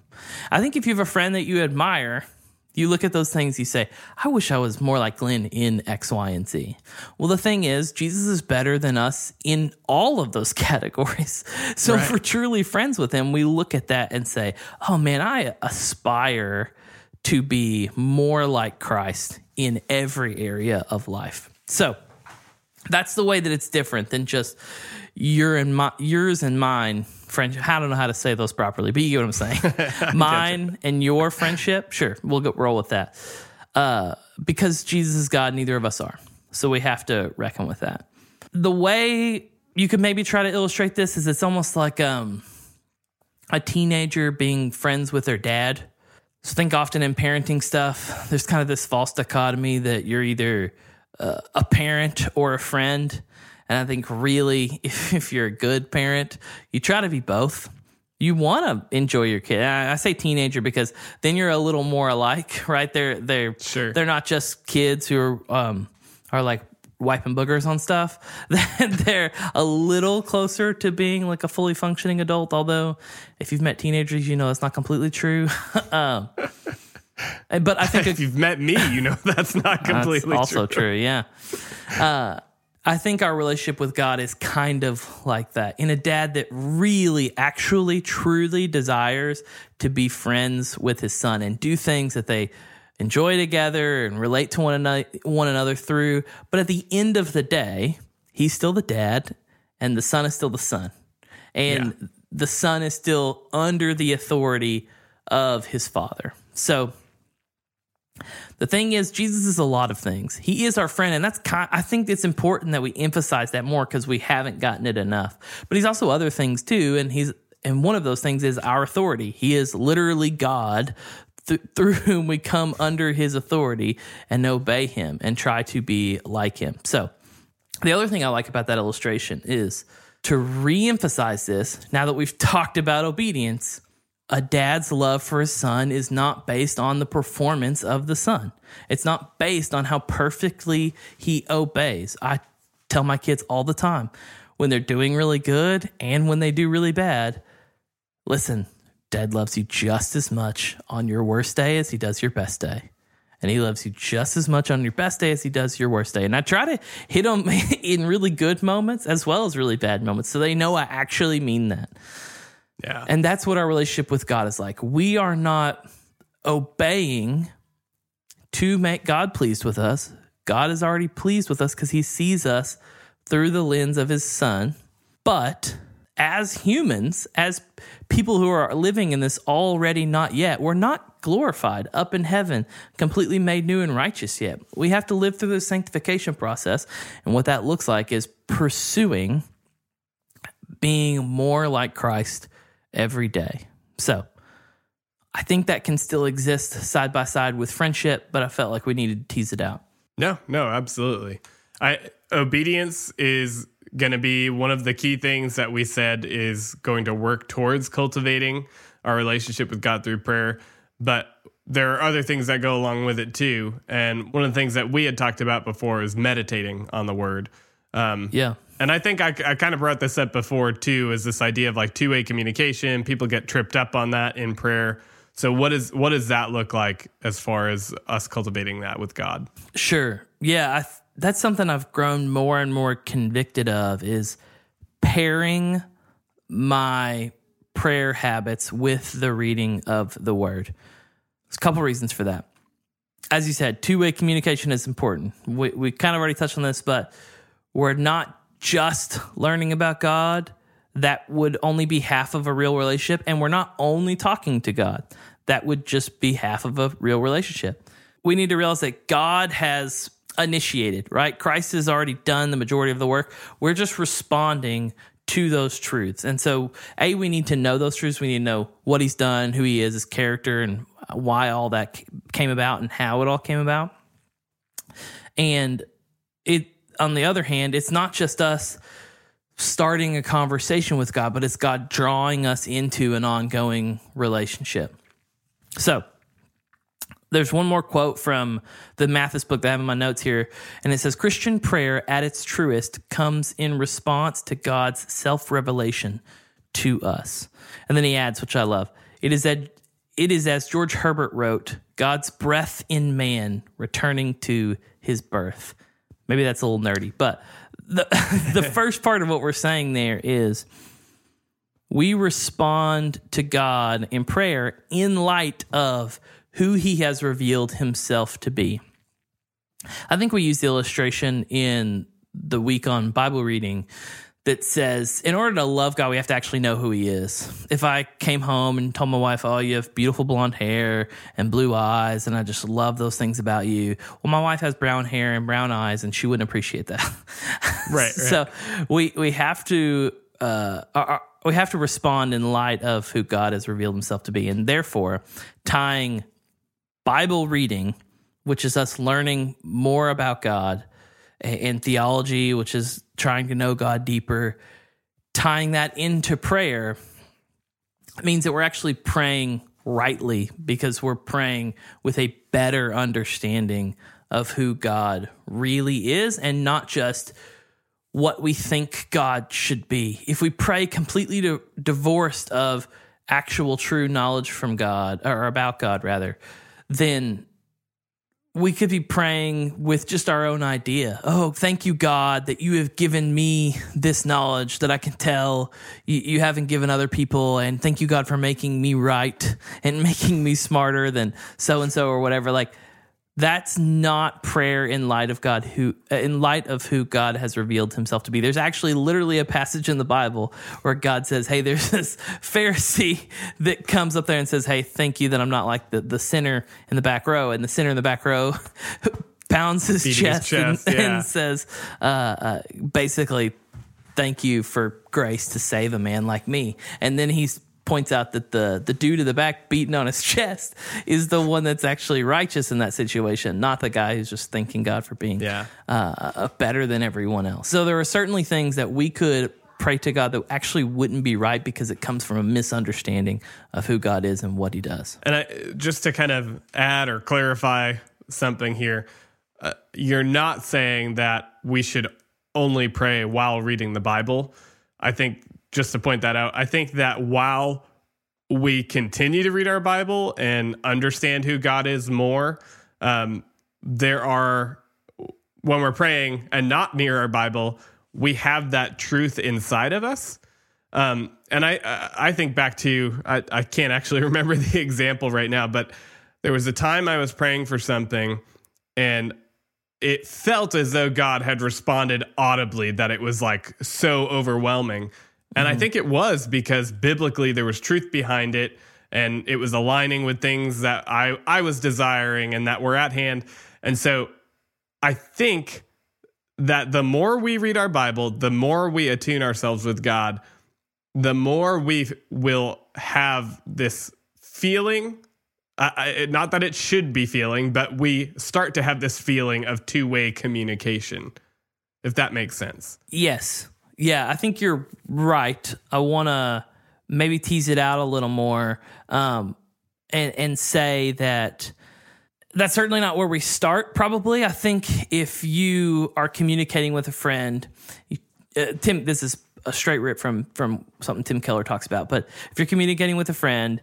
[SPEAKER 2] I think if you have a friend that you admire, you look at those things, you say, I wish I was more like Glenn in X, Y, and Z. Well, the thing is, Jesus is better than us in all of those categories. So if we're truly friends with him, we look at that and say, oh man, I aspire to be more like Christ in every area of life. So, that's the way that it's different than just your and my yours and mine friendship. I don't know how to say those properly, but you get what I'm saying. mine and your friendship, sure, we'll go roll with that. Uh, because Jesus is God, neither of us are, so we have to reckon with that. The way you could maybe try to illustrate this is it's almost like um, a teenager being friends with their dad. So think often in parenting stuff, there's kind of this false dichotomy that you're either uh, a parent or a friend. And I think really, if, you're a good parent, you try to be both. You want to enjoy your kid. I, I say teenager because then you're a little more alike, right? They're they're
[SPEAKER 1] Sure.
[SPEAKER 2] they're not just kids who are um are like wiping boogers on stuff. they're a little closer to being like a fully functioning adult. Although, if you've met teenagers, you know that's not completely true. um, but I think
[SPEAKER 1] if you've met me, you know that's not completely
[SPEAKER 2] that's also
[SPEAKER 1] true.
[SPEAKER 2] true. Yeah. Uh, I think our relationship with God is kind of like that. In a dad that really, actually, truly desires to be friends with his son and do things that they enjoy together and relate to one another, one another through. But at the end of the day, he's still the dad and the son is still the son. And
[SPEAKER 1] Yeah.
[SPEAKER 2] the son is still under the authority of his father. So the thing is, Jesus is a lot of things. He is our friend, and that's kind. I think it's important that we emphasize that more because we haven't gotten it enough. But he's also other things too, and he's and one of those things is our authority. He is literally God, th- through whom we come under His authority and obey Him and try to be like Him. So, the other thing I like about that illustration is to reemphasize this. Now that we've talked about obedience, a dad's love for his son is not based on the performance of the son. It's not based on how perfectly he obeys. I tell my kids all the time when they're doing really good and when they do really bad, listen, dad loves you just as much on your worst day as he does your best day. And he loves you just as much on your best day as he does your worst day. And I try to hit them in really good moments as well as really bad moments so they know I actually mean that.
[SPEAKER 1] Yeah.
[SPEAKER 2] And that's what our relationship with God is like. We are not obeying to make God pleased with us. God is already pleased with us because he sees us through the lens of his son. But as humans, as people who are living in this already not yet, we're not glorified up in heaven, completely made new and righteous yet. We have to live through the sanctification process. And what that looks like is pursuing being more like Christ every day. So I think that can still exist side by side with friendship, but I felt like we needed to tease it out.
[SPEAKER 1] No, no, absolutely. I obedience is going to be one of the key things that we said is going to work towards cultivating our relationship with God through prayer, but there are other things that go along with it too. And one of the things that we had talked about before is meditating on the word. Um,
[SPEAKER 2] Yeah.
[SPEAKER 1] And I think I, I kind of brought this up before too, is this idea of like two way communication. People get tripped up on that in prayer. So what is what does that look like as far as us cultivating that with God?
[SPEAKER 2] Sure. Yeah, th- that's something I've grown more and more convicted of is pairing my prayer habits with the reading of the word. There's a couple reasons for that. As you said, two way communication is important. We, we kind of already touched on this, but we're not just learning about God. That would only be half of a real relationship. And we're not only talking to God. That would just be half of a real relationship. We need to realize that God has initiated, right? Christ has already done the majority of the work. We're just responding to those truths. And so, A, we need to know those truths. We need to know what he's done, who he is, his character, and why all that came about and how it all came about. And it, on the other hand, it's not just us starting a conversation with God, but it's God drawing us into an ongoing relationship. So, there's one more quote from the Mathis book that I have in my notes here, and it says Christian prayer at its truest comes in response to God's self revelation to us. And then he adds, which I love, it is that it is as George Herbert wrote, God's breath in man returning to his birth. Maybe that's a little nerdy, but the the first part of what we're saying there is we respond to God in prayer in light of who he has revealed himself to be. I think we used the illustration in the week on Bible reading that says in order to love God, we have to actually know who he is. If I came home and told my wife, Oh, you have beautiful blonde hair and blue eyes, and I just love those things about you. Well, my wife has brown hair and brown eyes, and she wouldn't appreciate that.
[SPEAKER 1] Right, right.
[SPEAKER 2] so we we have to uh, our- we have to respond in light of who God has revealed himself to be. And therefore, tying Bible reading, which is us learning more about God, and theology, which is trying to know God deeper, tying that into prayer means that we're actually praying rightly because we're praying with a better understanding of who God really is and not just what we think God should be. If we pray completely to, divorced of actual true knowledge from God or about God rather, then we could be praying with just our own idea. Oh, thank you, God, that you have given me this knowledge that I can tell you, you, haven't given other people. And thank you, God, for making me right and making me smarter than so and so or whatever. Like, that's not prayer in light of God who uh, in light of who God has revealed himself to be. There's actually literally a passage in the Bible where God says, "Hey, there's this Pharisee that comes up there and says, "Hey, thank you that I'm not like the the sinner in the back row." And the sinner in the back row pounds his chest, his chest, and, yeah. and says, uh, uh, basically, "Thank you for grace to save a man like me." And then he's points out that the the dude in the back beating on his chest is the one that's actually righteous in that situation, not the guy who's just thanking God for being yeah. uh, better than everyone else. So there are certainly things that we could pray to God that actually wouldn't be right because it comes from a misunderstanding of who God is and what He does.
[SPEAKER 1] And I, just to kind of add or clarify something here, uh, you're not saying that we should only pray while reading the Bible. I think just to point that out, I think that while we continue to read our Bible and understand who God is more, um, there are, when we're praying and not near our Bible, we have that truth inside of us. Um, and I, I think back to, I, I can't actually remember the example right now, but there was a time I was praying for something and it felt as though God had responded audibly, that it was like so overwhelming. And mm-hmm. I think it was because biblically there was truth behind it and it was aligning with things that I, I was desiring and that were at hand. And so I think that the more we read our Bible, the more we attune ourselves with God, the more we will have this feeling. Uh, not that it should be feeling, but we start to have this feeling of two way communication, if that makes sense.
[SPEAKER 2] Yes. Yeah, I think you're right. I want to maybe tease it out a little more um, and, and say that that's certainly not where we start, probably. I think if you are communicating with a friend, uh, Tim, this is a straight rip from from something Tim Keller talks about. But if you're communicating with a friend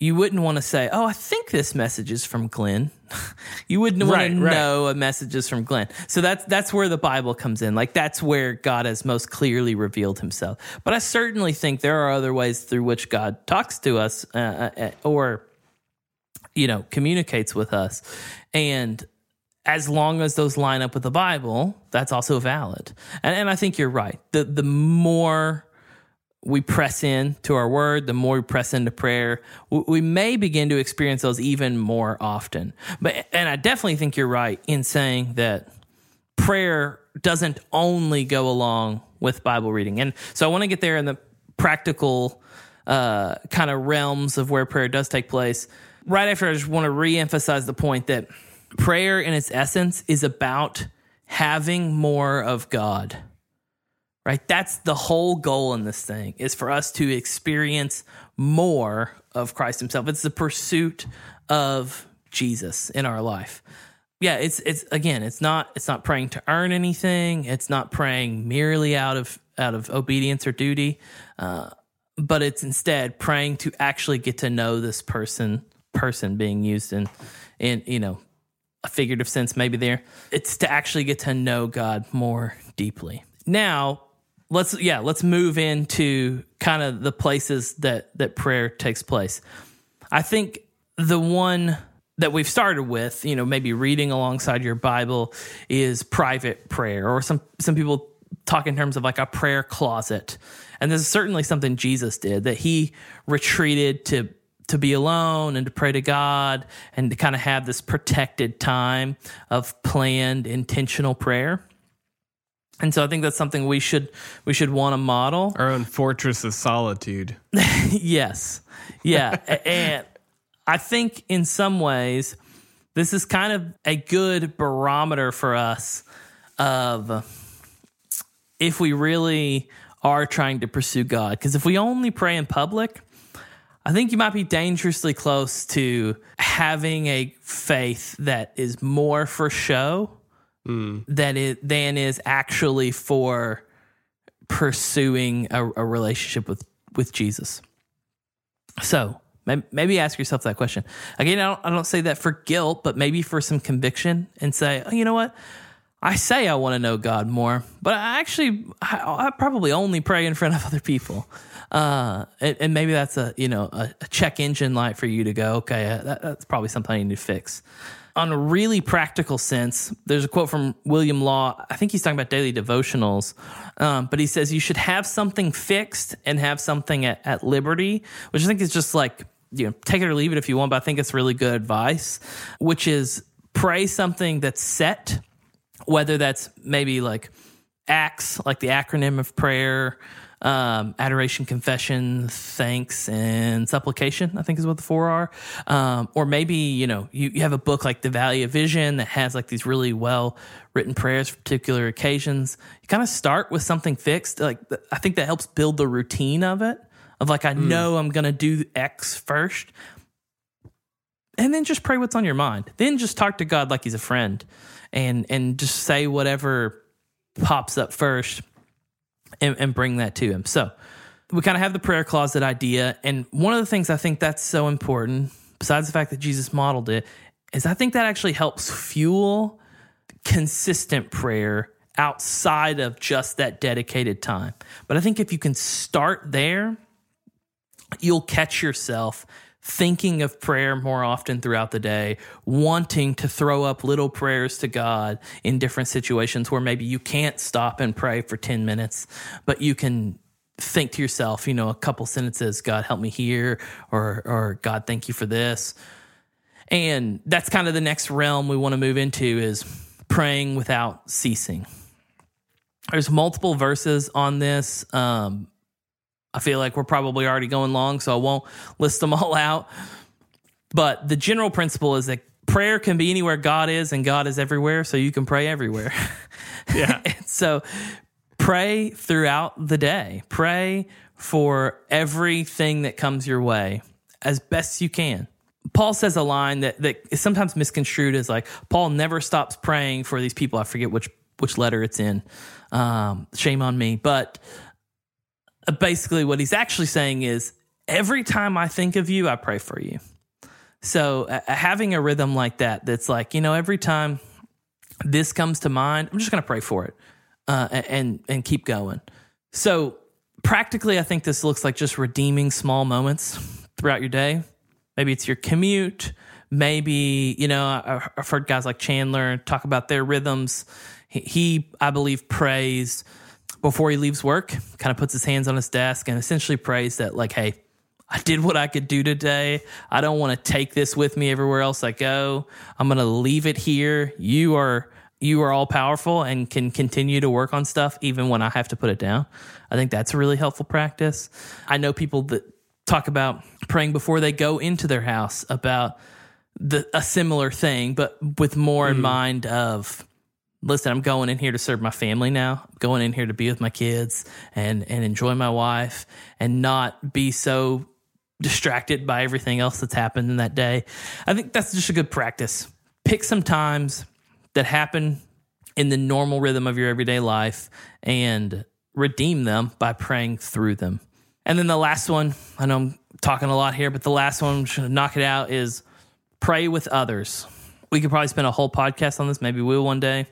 [SPEAKER 2] you wouldn't want to say, "Oh, I think this message is from Glenn." you wouldn't want right, to know a message is from Glenn. So that's that's where the Bible comes in. Like that's where God has most clearly revealed Himself. But I certainly think there are other ways through which God talks to us, uh, uh, uh or you know, communicates with us, and as long as those line up with the Bible, that's also valid. And, and I think you're right. The the more we press in to our word, the more we press into prayer, we may begin to experience those even more often. But and I definitely think you're right in saying that prayer doesn't only go along with Bible reading. And so I want to get there in the practical uh, kind of realms of where prayer does take place. Right after, I just want to reemphasize the point that prayer, in its essence, is about having more of God right? That's the whole goal in this thing is for us to experience more of Christ himself. It's the pursuit of Jesus in our life. Yeah, it's it's again, it's not it's not praying to earn anything. It's not praying merely out of out of obedience or duty, uh, but it's instead praying to actually get to know this person person being used in in you know a figurative sense maybe there. It's to actually get to know God more deeply. Now, let's yeah let's move into kind of the places that that prayer takes place i think the one that we've started with you know maybe reading alongside your bible is private prayer or some some people talk in terms of like a prayer closet and this is certainly something jesus did that he retreated to to be alone and to pray to God and to kind of have this protected time of planned intentional prayer. And so I think that's something we should we should want to model.
[SPEAKER 1] Our own fortress of solitude.
[SPEAKER 2] yes. Yeah. and I think in some ways this is kind of a good barometer for us of if we really are trying to pursue God. Because if we only pray in public, I think you might be dangerously close to having a faith that is more for show that it than is actually for pursuing a, a relationship with with Jesus. So maybe ask yourself that question again. I don't, I don't say that for guilt, but maybe for some conviction, and say, oh, you know what. I say I want to know God more, but I actually I, I probably only pray in front of other people, uh, and, and maybe that's a you know a, a check engine light for you to go. Okay, uh, that, that's probably something I need to fix. On a really practical sense, there's a quote from William Law. I think he's talking about daily devotionals, um, but he says you should have something fixed and have something at, at liberty, which I think is just like you know take it or leave it if you want. But I think it's really good advice, which is pray something that's set whether that's maybe like ACTS, like the acronym of prayer, um, adoration, confession, thanks, and supplication, I think is what the four are. Um, or maybe, you know, you, you have a book like The Valley of Vision that has like these really well written prayers for particular occasions. You kind of start with something fixed. Like, I think that helps build the routine of it, of like, I know I'm going to do X first. And then just pray what's on your mind. Then just talk to God like he's a friend and and just say whatever pops up first and, and bring that to him. So we kind of have the prayer closet idea. And one of the things I think that's so important, besides the fact that Jesus modeled it, is I think that actually helps fuel consistent prayer outside of just that dedicated time. But I think if you can start there, you'll catch yourself thinking of prayer more often throughout the day, wanting to throw up little prayers to God in different situations where maybe you can't stop and pray for 10 minutes, but you can think to yourself, you know, a couple sentences, God help me here or or God thank you for this. And that's kind of the next realm we want to move into is praying without ceasing. There's multiple verses on this. Um, I feel like we're probably already going long, so I won't list them all out. But the general principle is that prayer can be anywhere God is, and God is everywhere, so you can pray everywhere.
[SPEAKER 1] Yeah.
[SPEAKER 2] So pray throughout the day. Pray for everything that comes your way as best you can. Paul says a line that, that is sometimes misconstrued as like Paul never stops praying for these people. I forget which which letter it's in. Um, shame on me. But basically what he's actually saying is every time I think of you, I pray for you. So uh, having a rhythm like that, that's like, you know, every time this comes to mind, I'm just going to pray for it uh, and, and keep going. So practically, I think this looks like just redeeming small moments throughout your day. Maybe it's your commute. Maybe, you know, I've heard guys like Chandler talk about their rhythms. He, he I believe, prays before he leaves work, kind of puts his hands on his desk and essentially prays that, like, hey, I did what I could do today. I don't want to take this with me everywhere else I go. I'm going to leave it here. You are you are all powerful and can continue to work on stuff even when I have to put it down. I think that's a really helpful practice. I know people that talk about praying before they go into their house about the a similar thing, but with more in mm-hmm. mind of listen, I'm going in here to serve my family now. I'm going in here to be with my kids and and enjoy my wife and not be so distracted by everything else that's happened in that day. I think that's just a good practice. Pick some times that happen in the normal rhythm of your everyday life and redeem them by praying through them. And then the last one, I know I'm talking a lot here, but the last one, should knock it out, is pray with others. We could probably spend a whole podcast on this, maybe we'll one day.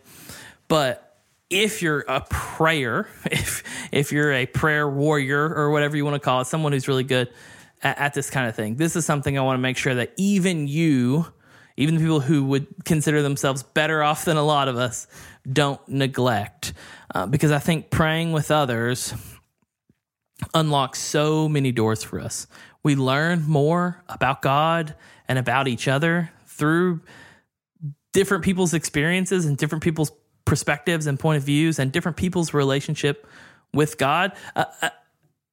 [SPEAKER 2] But if you're a prayer, if if you're a prayer warrior or whatever you want to call it, someone who's really good at, at this kind of thing, this is something I want to make sure that even you, even the people who would consider themselves better off than a lot of us, don't neglect. Uh, because I think praying with others unlocks so many doors for us. We learn more about God and about each other through different people's experiences and different people's perspectives and point of views and different people's relationship with God. Uh, uh,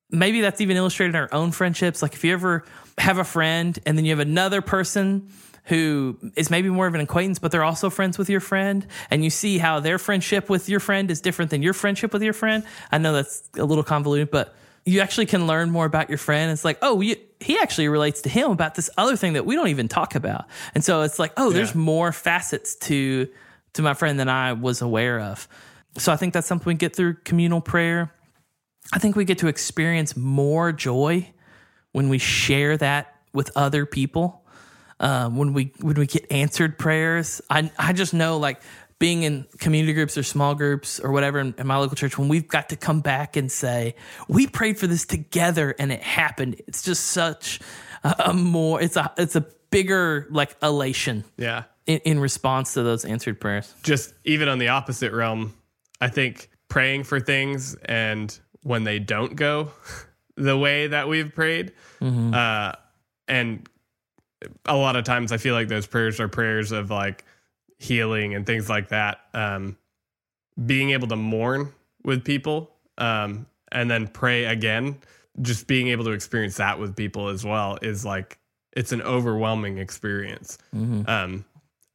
[SPEAKER 2] maybe that's even illustrated in our own friendships. Like if you ever have a friend and then you have another person who is maybe more of an acquaintance, but they're also friends with your friend, and you see how their friendship with your friend is different than your friendship with your friend. I know that's a little convoluted, but you actually can learn more about your friend. It's like, oh, you, he actually relates to him about this other thing that we don't even talk about. And so it's like, oh, there's more facets to to my friend than I was aware of. So I think that's something we get through communal prayer. I think we get to experience more joy when we share that with other people. Um, when we when we get answered prayers, I I just know like being in community groups or small groups or whatever in, in my local church, when we've got to come back and say we prayed for this together and it happened, it's just such a, a more it's a it's a bigger like elation
[SPEAKER 1] Yeah.
[SPEAKER 2] In, in response to those answered prayers.
[SPEAKER 1] just even on the opposite realm, I think praying for things and when they don't go the way that we've prayed, uh, and a lot of times I feel like those prayers are prayers of like healing and things like that. Um, being able to mourn with people um, and then pray again, just being able to experience that with people as well is like it's an overwhelming experience. Um,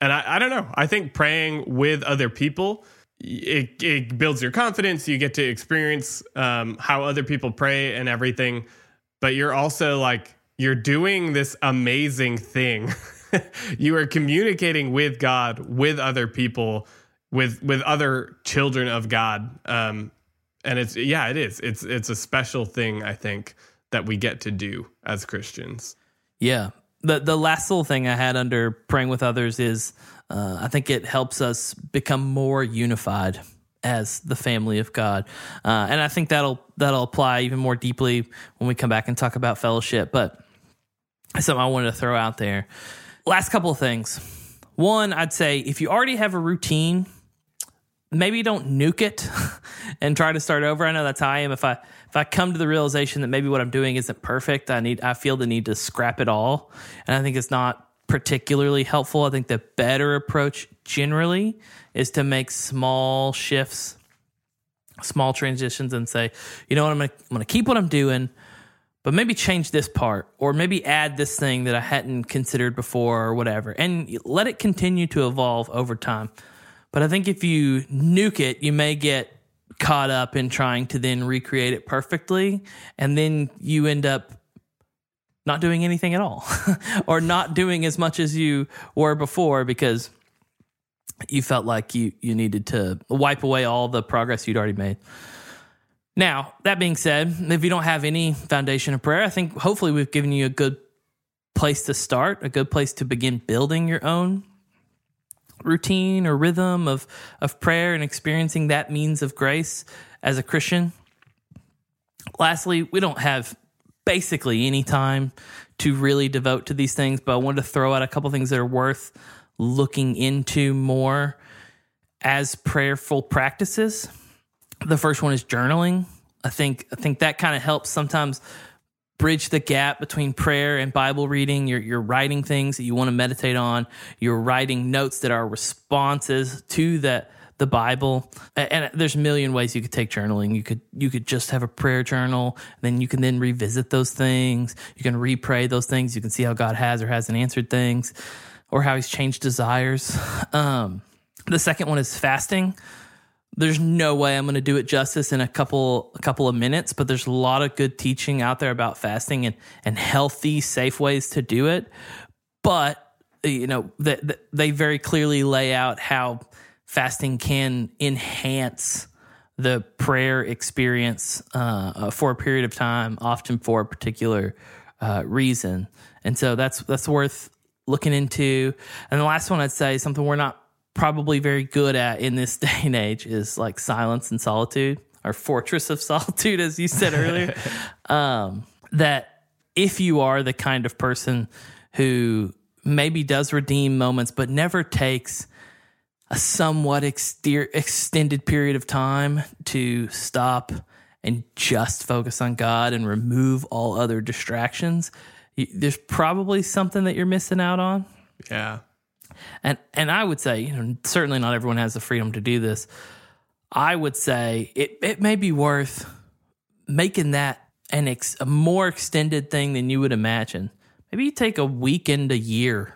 [SPEAKER 1] and I, I don't know. I think praying with other people, it, it builds your confidence. You get to experience um, how other people pray and everything. But you're also like, you're doing this amazing thing. you are communicating with God, with other people, with with other children of God. Um, and it's yeah, it is. It's it's a special thing I think that we get to do as Christians.
[SPEAKER 2] Yeah. The the last little thing I had under praying with others is uh, I think it helps us become more unified as the family of God, uh, and I think that'll that'll apply even more deeply when we come back and talk about fellowship. But something I wanted to throw out there. Last couple of things. One, I'd say if you already have a routine, maybe don't nuke it and try to start over. I know that's how I am. If I if I come to the realization that maybe what I'm doing isn't perfect, I need I feel the need to scrap it all. And I think it's not particularly helpful. I think the better approach generally is to make small shifts, small transitions and say, you know what, I'm gonna I'm gonna keep what I'm doing, but maybe change this part or maybe add this thing that I hadn't considered before or whatever. And let it continue to evolve over time. But I think if you nuke it, you may get caught up in trying to then recreate it perfectly. And then you end up not doing anything at all or not doing as much as you were before because you felt like you, you needed to wipe away all the progress you'd already made. Now, that being said, if you don't have any foundation of prayer, I think hopefully we've given you a good place to start, a good place to begin building your own routine or rhythm of of prayer and experiencing that means of grace as a Christian. Lastly, we don't have basically any time to really devote to these things, but I wanted to throw out a couple things that are worth looking into more as prayerful practices. The first one is journaling. I think I think that kind of helps sometimes bridge the gap between prayer and Bible reading. You're, you're writing things that you want to meditate on. You're writing notes that are responses to that the Bible. And there's a million ways you could take journaling. You could you could just have a prayer journal. Then you can then revisit those things. You can re-pray those things. You can see how God has or hasn't answered things, or how He's changed desires. Um, the second one is fasting there's no way I'm going to do it justice in a couple a couple of minutes, but there's a lot of good teaching out there about fasting and and healthy, safe ways to do it. But you know, they, they very clearly lay out how fasting can enhance the prayer experience uh, for a period of time, often for a particular uh, reason, and so that's that's worth looking into. And the last one I'd say something we're not probably very good at in this day and age is like silence and solitude, or fortress of solitude, as you said earlier. um, that if you are the kind of person who maybe does redeem moments, but never takes a somewhat exter- extended period of time to stop and just focus on God and remove all other distractions, you, there's probably something that you're missing out on.
[SPEAKER 1] Yeah.
[SPEAKER 2] And and I would say, you know, certainly not everyone has the freedom to do this. I would say it it may be worth making that an ex, a more extended thing than you would imagine. Maybe you take a weekend a year.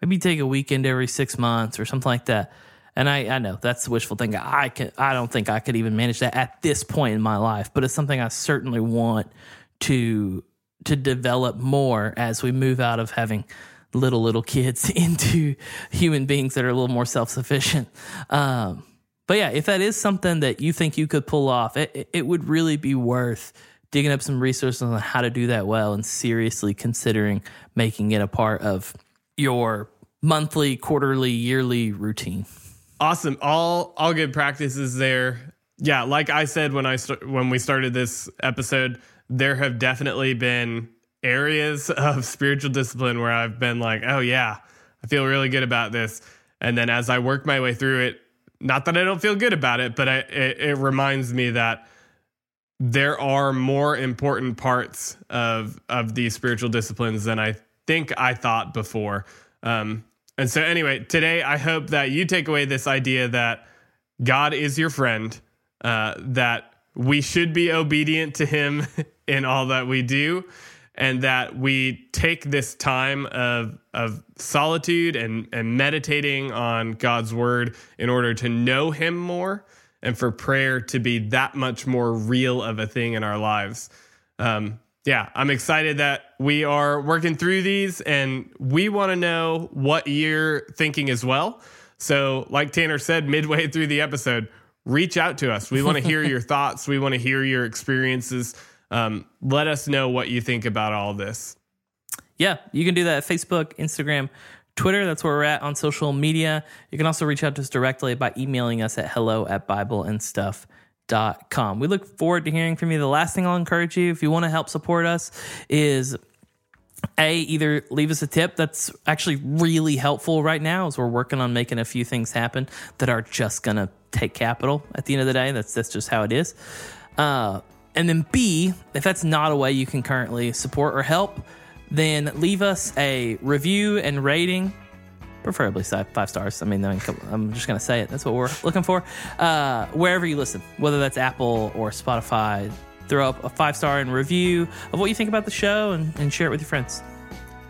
[SPEAKER 2] Maybe maybe take a weekend every six months or something like that. And I, I know that's the wishful thing. I can I don't think I could even manage that at this point in my life, but it's something I certainly want to to develop more as we move out of having little little kids into human beings that are a little more self sufficient. Um, but yeah, if that is something that you think you could pull off, it, it would really be worth digging up some resources on how to do that well and seriously considering making it a part of your monthly, quarterly, yearly routine.
[SPEAKER 1] Awesome. All all good practices there. Yeah, like I said when I st- when we started this episode, there have definitely been areas of spiritual discipline where I've been like, "Oh yeah, I feel really good about this." And then as I work my way through it, not that I don't feel good about it, but I, it, it reminds me that there are more important parts of of these spiritual disciplines than I think I thought before. Um, and so, anyway, today I hope that you take away this idea that God is your friend, uh, that we should be obedient to Him in all that we do, and that we take this time of of solitude and and meditating on God's word in order to know Him more, and for prayer to be that much more real of a thing in our lives. Um, yeah, I'm excited that we are working through these and we want to know what you're thinking as well. So, like Tanner said midway through the episode, reach out to us. We want to hear your thoughts, we want to hear your experiences. Um, let us know what you think about all this.
[SPEAKER 2] Yeah, you can do that at Facebook, Instagram, Twitter. That's where we're at on social media. You can also reach out to us directly by emailing us at hello at Bible and stuff dot com. We look forward to hearing from you. The last thing I'll encourage you, if you want to help support us, is a either leave us a tip that's actually really helpful right now as we're working on making a few things happen that are just gonna take capital at the end of the day. That's that's just how it is. Uh, and then B, if that's not a way you can currently support or help, then leave us a review and rating preferably five stars. I mean, I'm just going to say it. That's what we're looking for. Uh, wherever you listen, whether that's Apple or Spotify, throw up a five star and review of what you think about the show and, and share it with your friends.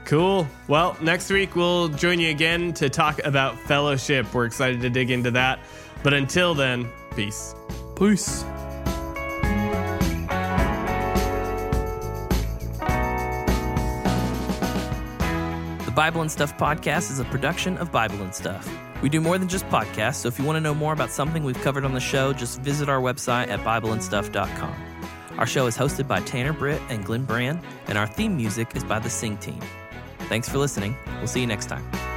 [SPEAKER 1] Cool. Well, next week we'll join you again to talk about fellowship. We're excited to dig into that. But until then, peace.
[SPEAKER 2] Peace. Bible and Stuff podcast is a production of Bible and Stuff. We do more than just podcasts, so if you want to know more about something we've covered on the show, just visit our website at BibleandStuff.com. Our show is hosted by Tanner Britt and Glenn Brand, and our theme music is by the Sing Team. Thanks for listening. We'll see you next time.